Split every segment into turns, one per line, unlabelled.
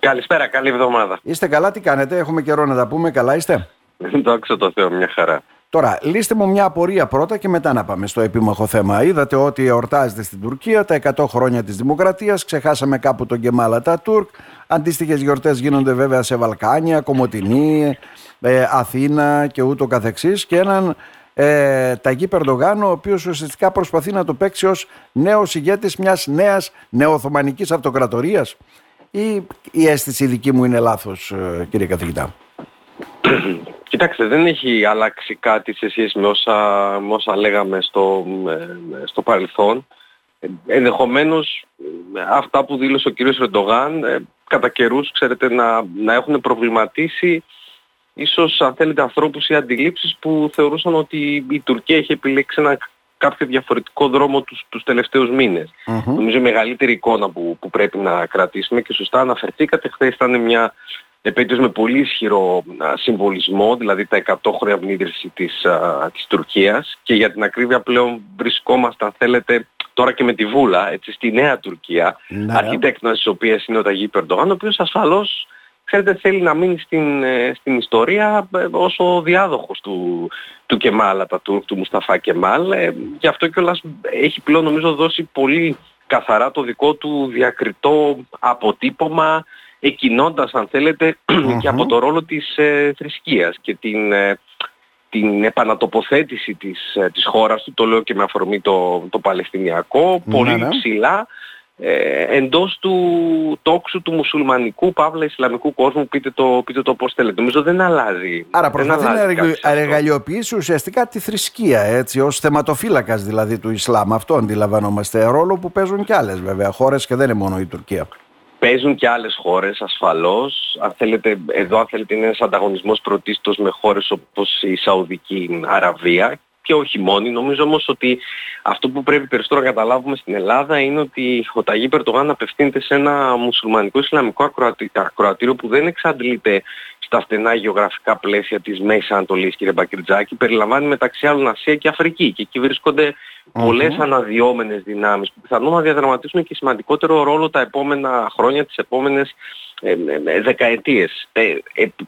Καλησπέρα, καλή εβδομάδα.
Είστε καλά, τι κάνετε, έχουμε καιρό να τα πούμε, καλά είστε;
Δόξα τω Θεώ, μια χαρά.
Τώρα, λύστε μου μια απορία πρώτα και μετά να πάμε στο επίμαχο θέμα. Είδατε ότι εορτάζεται στην Τουρκία τα 100 χρόνια της Δημοκρατίας, ξεχάσαμε κάπου τον Κεμάλα τα Τούρκ, αντίστοιχες γιορτές γίνονται βέβαια σε Βαλκάνια, Κομωτινή, ε, Αθήνα και ούτω καθεξής και έναν ε, Ταγί Περντογάν, ο οποίος ουσιαστικά προσπαθεί να το παίξει ως νέος ηγέτης μιας νέας νεοοθωμανικής αυτοκρατορίας ή η αίσθηση δική μου είναι λάθος ε, κύριε καθηγητά;
Κοιτάξτε, δεν έχει αλλάξει κάτι σε σχέση με όσα, με όσα λέγαμε στο, ε, στο παρελθόν. Ε, ενδεχομένως αυτά που δήλωσε ο κύριος Ρεντογάν κατά καιρούς, ξέρετε, να, να έχουν προβληματίσει ίσως αν θέλετε ανθρώπους ή αντιλήψεις που θεωρούσαν ότι η Τουρκία έχει επιλέξει ένα κάποιο διαφορετικό δρόμο τους, τους τελευταίους Νομίζω η μεγαλύτερη εικόνα που, που πρέπει να κρατήσουμε και σωστά αναφερθήκατε χθες ήταν μια επέτειος με πολύ ισχυρό συμβολισμό, δηλαδή τα 100 χρόνια από την ίδρυση της, της Τουρκίας. Και για την ακρίβεια πλέον βρισκόμαστε αν θέλετε τώρα και με τη Βούλα, έτσι, στη Νέα Τουρκία, ναι. αρχιτέκτονας της οποίας είναι ο Ταγί Περντογάν, ο οποίος ασφαλώς ξέρετε θέλει να μείνει στην, ε, στην ιστορία ε, ως ο διάδοχος του, του Κεμάλ Ατατούρκ, του Μουσταφά Κεμάλ. Ε, γι' αυτό κιόλας έχει πλέον νομίζω δώσει πολύ καθαρά το δικό του διακριτό αποτύπωμα εκκινώντας αν θελετε και από το ρόλο της ε, θρησκείας και την, την επανατοποθέτηση της, της χώρας του, το λέω και με αφορμή το, το Παλαιστινιακό, ναι, πολύ ναι. ψηλά ε, εντός του τόξου του μουσουλμανικού, παύλα ισλαμικού κόσμου, πείτε το, πείτε το πώς θέλετε. Νομίζω δεν αλλάζει.
Άρα προσπαθεί να εργαλειοποιήσει ουσιαστικά τη θρησκεία, έτσι, ως θεματοφύλακας δηλαδή του Ισλάμ. Αυτό αντιλαμβανόμαστε. Ρόλο που παίζουν και άλλες βέβαια χώρες και δεν είναι μόνο η Τουρκία.
Παίζουν και άλλες χώρες ασφαλώς. Αν θέλετε, εδώ αν θέλετε είναι ένας ανταγωνισμός πρωτίστως με χώρες όπως η Σαουδική Αραβία και όχι μόνοι. Νομίζω όμως ότι αυτό που πρέπει περισσότερο να καταλάβουμε στην Ελλάδα είναι ότι ο Ταγί Περτογάν απευθύνεται σε ένα μουσουλμανικό ισλαμικό ακροατήριο που δεν εξαντλείται στα στενά γεωγραφικά πλαίσια της Μέσης Ανατολής κύριε Μπακριτζάκη. Περιλαμβάνει μεταξύ άλλων Ασία και Αφρική και εκεί βρίσκονται πολλές αναδυόμενες δυνάμεις που πιθανόν να διαδραματίσουν και σημαντικότερο ρόλο τα επόμενα χρόνια, τις επόμενες ε, ε, ε, δεκαετίες. Ε,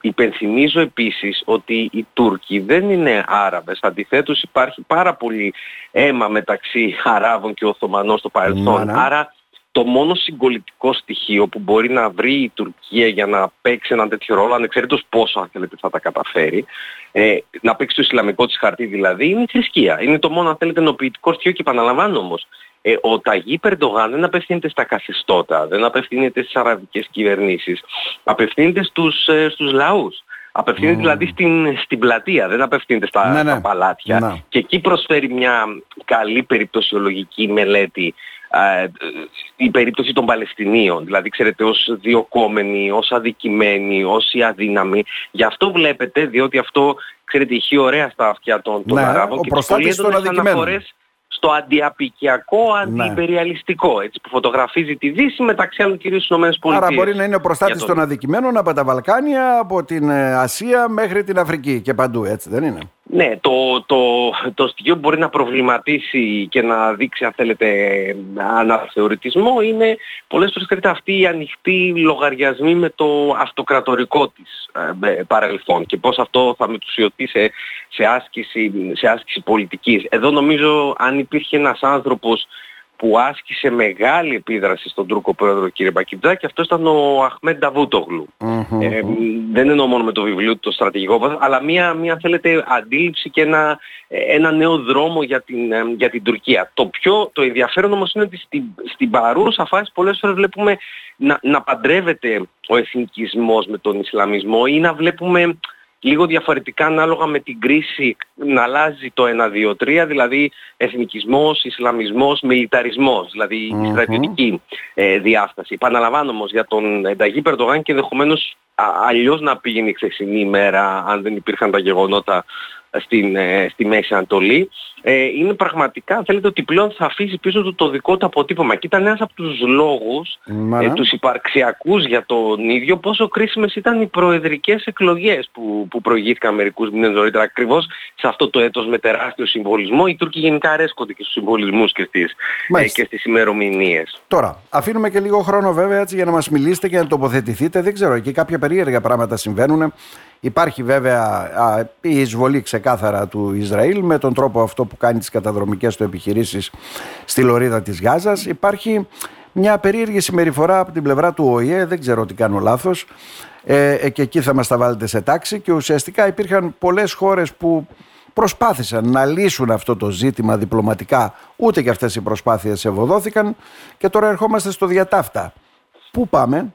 υπενθυμίζω επίσης ότι οι Τούρκοι δεν είναι Άραβες. Αντιθέτως υπάρχει πάρα πολύ αίμα μεταξύ Αράβων και Οθωμανών στο παρελθόν. Ναι, ναι. Άρα το μόνο συγκολητικό στοιχείο που μπορεί να βρει η Τουρκία για να παίξει έναν τέτοιο ρόλο, ανεξαρτήτως πόσο αν θέλετε θα τα καταφέρει, ε, να παίξει το Ισλαμικό της χαρτί δηλαδή, είναι η θρησκεία. Είναι το μόνο αν θέλετε ενοποιητικό στοιχείο και επαναλαμβάνω όμως, ε, ο Ταγί Περντογάν δεν απευθύνεται στα καθεστώτα, δεν απευθύνεται στις αραβικές κυβερνήσεις, απευθύνεται στους, ε, στους λαούς. Απευθύνεται δηλαδή στην, στην πλατεία, δεν απευθύνεται στα, ναι, ναι. παλάτια. Ναι. Και εκεί προσφέρει μια καλή περιπτωσιολογική μελέτη ε, η περίπτωση των Παλαιστινίων, δηλαδή ξέρετε ως διοκόμενοι, ως αδικημένοι, ως οι αδύναμοι. Γι' αυτό βλέπετε, διότι αυτό ξέρετε ηχεί ωραία στα αυτιά των, των
ναι,
Αράβων
και τις πολύ έντονες αναφορές
στο αντιαπικιακό, αντιπεριαλιστικό, έτσι, που φωτογραφίζει τη Δύση μεταξύ άλλων κυρίως στις ΗΠΑ.
Άρα μπορεί να είναι ο προστάτης τον... των αδικημένων από τα Βαλκάνια, από την ε, Ασία μέχρι την Αφρική και παντού, έτσι δεν είναι;
Ναι, το, το, το στοιχείο που μπορεί να προβληματίσει και να δείξει αν θέλετε αναθεωρητισμό είναι πολλές φορές ξέρετε αυτοί οι ανοιχτοί λογαριασμοί με το αυτοκρατορικό της ε, παρελθόν και πώς αυτό θα μετουσιωθεί σε, σε, άσκηση, σε άσκηση πολιτικής. Εδώ νομίζω αν υπήρχε ένας άνθρωπος που άσκησε μεγάλη επίδραση στον Τούρκο πρόεδρο κύριε Μπακιτζάκη, αυτός ήταν ο Αχμέν Ε, δεν εννοώ μόνο με το βιβλίο του το στρατηγικό, αλλά μια, μια θέλετε αντίληψη και ένα, ένα νέο δρόμο για την, ε, για την Τουρκία. Το πιο το ενδιαφέρον όμως είναι ότι στην, στην παρούσα φάση πολλές φορές βλέπουμε να, να παντρεύεται ο εθνικισμός με τον Ισλαμισμό ή να βλέπουμε λίγο διαφορετικά ανάλογα με την κρίση να αλλάζει το 1, 2, 3, δηλαδή εθνικισμός, Ισλαμισμός, μιλιταρισμός, δηλαδή η στρατιωτική ε, διάσταση. Επαναλαμβάνω όμως για τον Ενταγή Περτογάν και ενδεχομένως αλλιώς να πήγαινε η ξεσινή ημέρα αν δεν υπήρχαν τα γεγονότα στην, ε, στη Μέση Ανατολή. Ε, είναι πραγματικά θέλετε ότι πλέον θα αφήσει πίσω του το δικό του αποτύπωμα. Και ήταν ένας από τους λόγους ε, τους υπαρξιακούς για τον ίδιο πόσο κρίσιμες ήταν οι προεδρικές εκλογές που, που προηγήθηκαν μερικούς μήνες νωρίτερα ακριβώς σε αυτό το έτος με τεράστιο συμβολισμό. Οι Τούρκοι γενικά αρέσκονται και στους συμβολισμούς και στις, ε, και στις ημερομηνίες.
Τώρα αφήνουμε και λίγο χρόνο βέβαια έτσι για να μας μιλήσετε και να τοποθετηθείτε. Δεν ξέρω εκεί κάποια περίεργα πράγματα συμβαίνουν Υπάρχει βέβαια α, η εισβολή ξεκάθαρα του Ισραήλ με τον τρόπο αυτό που κάνει τις καταδρομικές του επιχειρήσεις στη λωρίδα της Γάζας. Υπάρχει μια περίεργη συμπεριφορά από την πλευρά του ΟΗΕ, δεν ξέρω τι κάνω λάθος, ε, ε, και εκεί θα μας τα βάλετε σε τάξη και ουσιαστικά υπήρχαν πολλές χώρες που προσπάθησαν να λύσουν αυτό το ζήτημα διπλωματικά, ούτε και αυτές οι προσπάθειες ευωδόθηκαν και τώρα ερχόμαστε στο διατάφτα. Πού πάμε;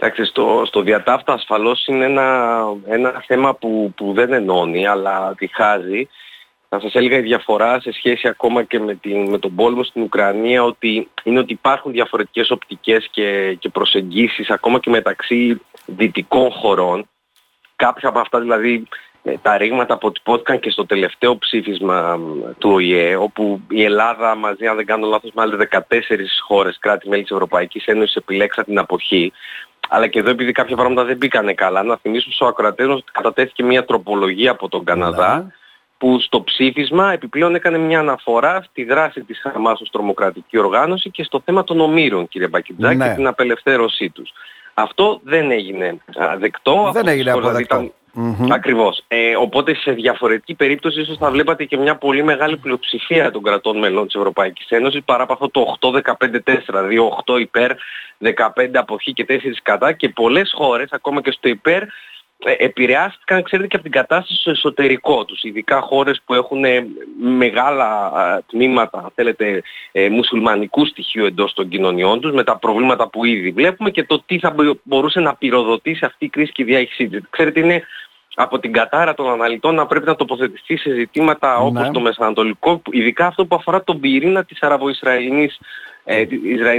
Εντάξει, στο, στο διατάφτα ασφαλώς είναι ένα, ένα θέμα που, που δεν ενώνει, αλλά διχάζει. Θα σας έλεγα η διαφορά σε σχέση ακόμα και με, την, με τον πόλεμο στην Ουκρανία ότι είναι ότι υπάρχουν διαφορετικές οπτικές και, και προσεγγίσεις ακόμα και μεταξύ δυτικών χωρών. Κάποια από αυτά δηλαδή ε, τα ρήγματα αποτυπώθηκαν και στο τελευταίο ψήφισμα του ΟΗΕ όπου η Ελλάδα μαζί αν δεν κάνω λάθος με άλλες 14 χώρες κράτη-μέλη της Ευρωπαϊκής Ένωσης επιλέξαν την αποχή αλλά και εδώ επειδή κάποια πράγματα δεν μπήκανε καλά, να θυμίσω στους ακροατές ότι κατατέθηκε μια τροπολογία από τον Καναδά ναι. που στο ψήφισμα επιπλέον έκανε μια αναφορά στη δράση της Χαμάς ως τρομοκρατική οργάνωση και στο θέμα των ομήρων κύριε Μπακιτζάκη ναι. και την απελευθέρωσή τους. Αυτό δεν έγινε δεκτό.
Δεν έγινε αποδεκτό.
Ακριβώς. Ε, οπότε σε διαφορετική περίπτωση ίσως θα βλέπατε και μια πολύ μεγάλη πλειοψηφία των κρατών μελών της Ευρωπαϊκής Ένωσης παρά από αυτό το 8-15-4, δηλαδή 8 υπέρ, 15 αποχή και 4 κατά και πολλές χώρες ακόμα και στο υπέρ ε, επηρεάστηκαν ξέρετε και από την κατάσταση στο εσωτερικό τους ειδικά χώρες που έχουν ε, μεγάλα τμήματα θέλετε ε, μουσουλμανικού στοιχείου εντός των κοινωνιών τους με τα προβλήματα που ήδη βλέπουμε και το τι θα μπορούσε να πυροδοτήσει αυτή η κρίση και η διάχυσή της. Ξέρετε είναι από την κατάρα των αναλυτών να πρέπει να τοποθετηθεί σε ζητήματα ναι. όπως το Μεσανατολικό, ειδικά αυτό που αφορά τον πυρήνα της Αραβο-Ισραηλινής ε,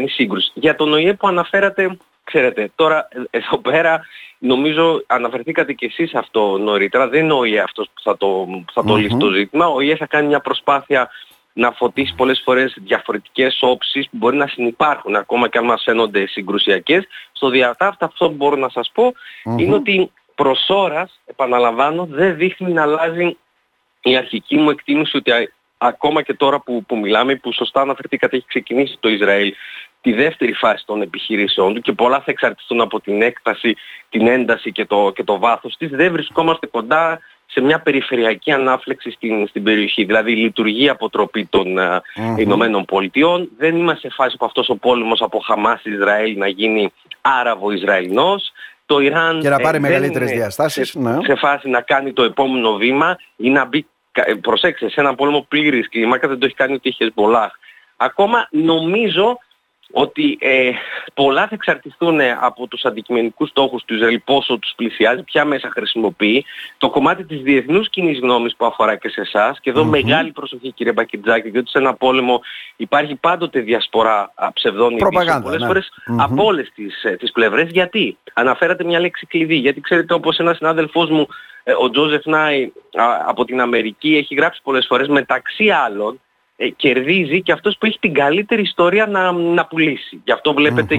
σύγκρουσης. Για τον ΟΗΕ που αναφέρατε, ξέρετε, τώρα ε, εδώ πέρα νομίζω αναφερθήκατε και εσείς αυτό νωρίτερα, δεν είναι ο ΟΗΕ αυτός που θα το, θα το λύσει το ζήτημα, ο ΟΗΕ θα κάνει μια προσπάθεια να φωτίσει πολλές φορές διαφορετικές όψεις που μπορεί να συνεπάρχουν ακόμα και αν μας φαίνονται συγκρουσιακές. Στο διατάφτα αυτό που μπορώ να σας πω είναι ότι προς ώρας, επαναλαμβάνω, δεν δείχνει να αλλάζει η αρχική μου εκτίμηση ότι ακόμα και τώρα που, που μιλάμε, που σωστά αναφερθήκατε έχει ξεκινήσει το Ισραήλ τη δεύτερη φάση των επιχειρήσεών του και πολλά θα εξαρτηθούν από την έκταση, την ένταση και το, και το βάθος της, δεν βρισκόμαστε κοντά σε μια περιφερειακή ανάφλεξη στην, στην περιοχή. Δηλαδή λειτουργεί αποτροπή των mm-hmm. Ηνωμένων Πολιτειών. Δεν είμαστε σε φάση που αυτός ο πόλεμος από Χαμάς Ισραήλ να γίνει Άραβο-Ισραηλινός το Ιράν
και να πάρει ε, μεγαλύτερες διαστάσεις
σε, ναι. σε φάση να κάνει το επόμενο βήμα ή να μπει, ε, προσέξτε, σε ένα πόλεμο πλήρης κλίμακα δεν το έχει κάνει ούτε η Χεσμολάχ. Ακόμα νομίζω ότι ε, πολλά θα εξαρτηθούν από τους αντικειμενικούς στόχους του Ισραήλ, πόσο τους πλησιάζει, ποια μέσα χρησιμοποιεί, το κομμάτι της διεθνούς κοινής γνώμης που αφορά και σε εσάς. και εδω μεγάλη προσοχή κύριε Μπακιτζάκη, διότι σε ένα πόλεμο υπάρχει πάντοτε διασπορά ψευδών ειδήσεων, πολλές ναι. φορές από όλες τις, ε, τις πλευρές. Γιατί, αναφέρατε μια λέξη κλειδί, γιατί ξέρετε όπως ένας συνάδελφός μου, ε, ο Τζόζεφ Νάι από την Αμερική, έχει γράψει πολλές φορές μεταξύ άλλων, ε, κερδίζει και αυτός που έχει την καλύτερη ιστορία να, να πουλήσει. Γι' αυτό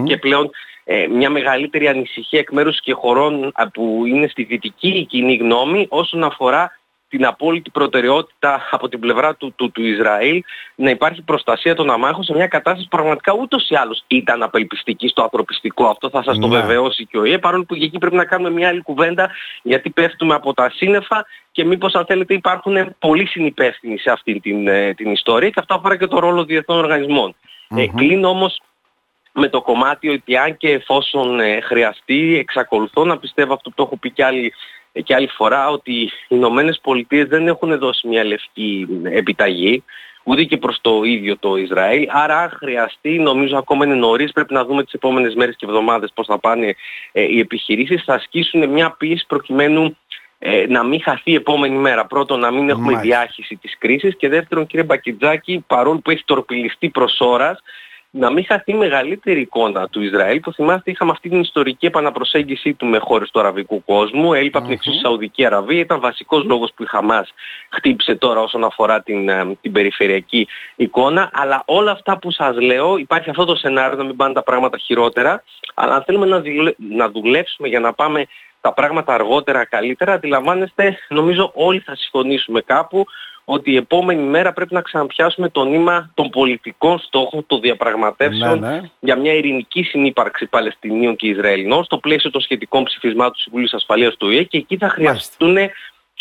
και πλέον ε, μια μεγαλύτερη ανησυχία εκ μέρους και χωρών που είναι στη δυτική κοινή γνώμη όσον αφορά την απόλυτη προτεραιότητα από την πλευρά του, του, του Ισραήλ να υπάρχει προστασία των αμάχων σε μια κατάσταση που πραγματικά ούτως ή άλλως ήταν απελπιστική στο ανθρωπιστικό. Αυτό θα σας το ναι. βεβαιώσει και ο ΙΕ, παρόλο που εκεί πρέπει να κάνουμε μια άλλη κουβέντα γιατί πέφτουμε από τα σύννεφα και μήπως αν θέλετε υπάρχουν πολύ συνυπεύθυνοι σε αυτή την, ε, την ιστορία και αυτό αφορά και το ρόλο διεθνών οργανισμών. Ε, κλείνω όμως με το κομμάτι ότι αν και εφόσον ε, χρειαστεί εξακολουθώ να πιστεύω αυτό που το έχω πει και άλλη και άλλη φορά ότι οι Ηνωμένες Πολιτείες δεν έχουν δώσει μια λευκή επιταγή ούτε και προς το ίδιο το Ισραήλ. Άρα αν χρειαστεί, νομίζω ακόμα είναι νωρίς, πρέπει να δούμε τις επόμενες μέρες και εβδομάδες πώς θα πάνε ε, οι επιχειρήσεις, θα ασκήσουν μια πίεση προκειμένου ε, να μην χαθεί η επόμενη μέρα. Πρώτον, να μην έχουμε διάχυση της κρίσης και δεύτερον, κύριε Μπακιτζάκη, παρόλο που έχει τορπιλιστεί προς ώρας, να μην χαθεί μεγαλύτερη εικόνα του Ισραήλ. Το θυμάστε είχαμε αυτή την ιστορική επαναπροσέγγιση του με χώρες του αραβικού κόσμου. Έλειπε από την εξουσία Σαουδική Αραβία. Ήταν βασικός λόγος που η Χαμάς χτύπησε τώρα όσον αφορά την, ε, την περιφερειακή εικόνα. Αλλά όλα αυτά που σας λέω υπάρχει αυτό το σενάριο να μην πάνε τα πράγματα χειρότερα. Αλλά αν θέλουμε να, να δουλέψουμε για να πάμε τα πράγματα αργότερα καλύτερα, αντιλαμβάνεστε, νομίζω όλοι θα συμφωνήσουμε κάπου ότι η επόμενη μέρα πρέπει να ξαναπιάσουμε το νήμα των πολιτικών στόχων των διαπραγματεύσεων ναι, ναι. για μια ειρηνική συνύπαρξη Παλαιστινίων και Ισραηλινών στο πλαίσιο των σχετικών ψηφισμάτων του Συμβουλίου Ασφαλείας του ΙΕ και εκεί θα χρειαστούν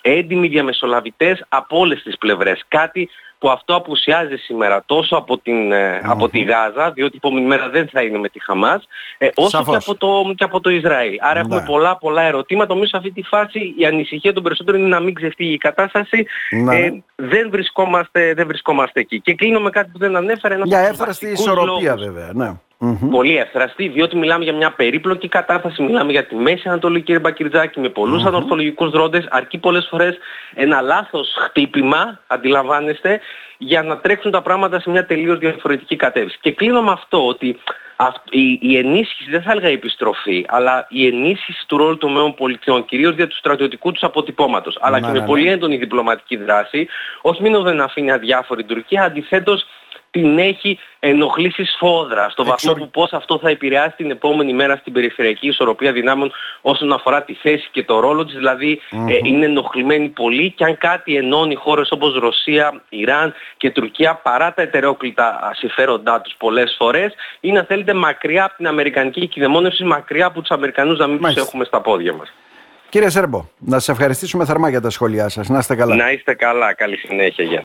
έντιμοι διαμεσολαβητές από όλες τις πλευρές. Κάτι που αυτό απουσιάζει σήμερα τόσο από, την, mm από τη Γάζα, διότι η επόμενη μέρα δεν θα είναι με τη Χαμάς, ε, όσο και από, το, και από το Ισραήλ. Άρα έχουμε ναι. πολλά πολλά ερωτήματα. Νομίζω σε αυτή τη φάση η ανησυχία των περισσότερων είναι να μην ξεφύγει η κατάσταση. Ναι. Ε, δεν, βρισκόμαστε, δεν βρισκόμαστε εκεί. Και κλείνω με κάτι που δεν ανέφερε.
Για έφραστη ισορροπία βέβαια. Ναι
mm Πολύ εύθραστη, διότι μιλάμε για μια περίπλοκη κατάσταση, μιλάμε για τη Μέση Ανατολή κύριε Μπακυρτζάκη με πολλούς mm-hmm. ανορθολογικούς δρόντες, αρκεί πολλές φορές ένα λάθος χτύπημα, αντιλαμβάνεστε, για να τρέξουν τα πράγματα σε μια τελείως διαφορετική κατεύθυνση. Και κλείνω με αυτό ότι η, η ενίσχυση, δεν θα έλεγα η επιστροφή, αλλά η ενίσχυση του ρόλου των ΜΕΟ πολιτιών, κυρίως για τους στρατιωτικούς τους αποτυπώματος, αλλά και με ναι, πολύ ναι. έντονη διπλωματική δράση, όχι μόνο δεν αφήνει αδιάφορη την Τουρκία, αντιθέτως την έχει ενοχλήσει σφόδρα στο βαθμό που πώς αυτό θα επηρεάσει την επόμενη μέρα στην περιφερειακή ισορροπία δυνάμεων όσον αφορά τη θέση και το ρόλο της. δηλαδη ε, είναι ενοχλημένη πολύ και αν κάτι ενώνει χώρες όπως Ρωσία, Ιράν και Τουρκία παρά τα ετερόκλητα συμφέροντά τους πολλές φορές είναι αν θέλετε μακριά από την Αμερικανική κυδεμόνευση, μακριά από τους Αμερικανούς να μην τους έχουμε στα πόδια μας.
Κύριε Σέρμπο, να σας ευχαριστήσουμε θερμά για τα σχόλιά σας. Να είστε καλά.
Να είστε καλά. Καλή συνέχεια.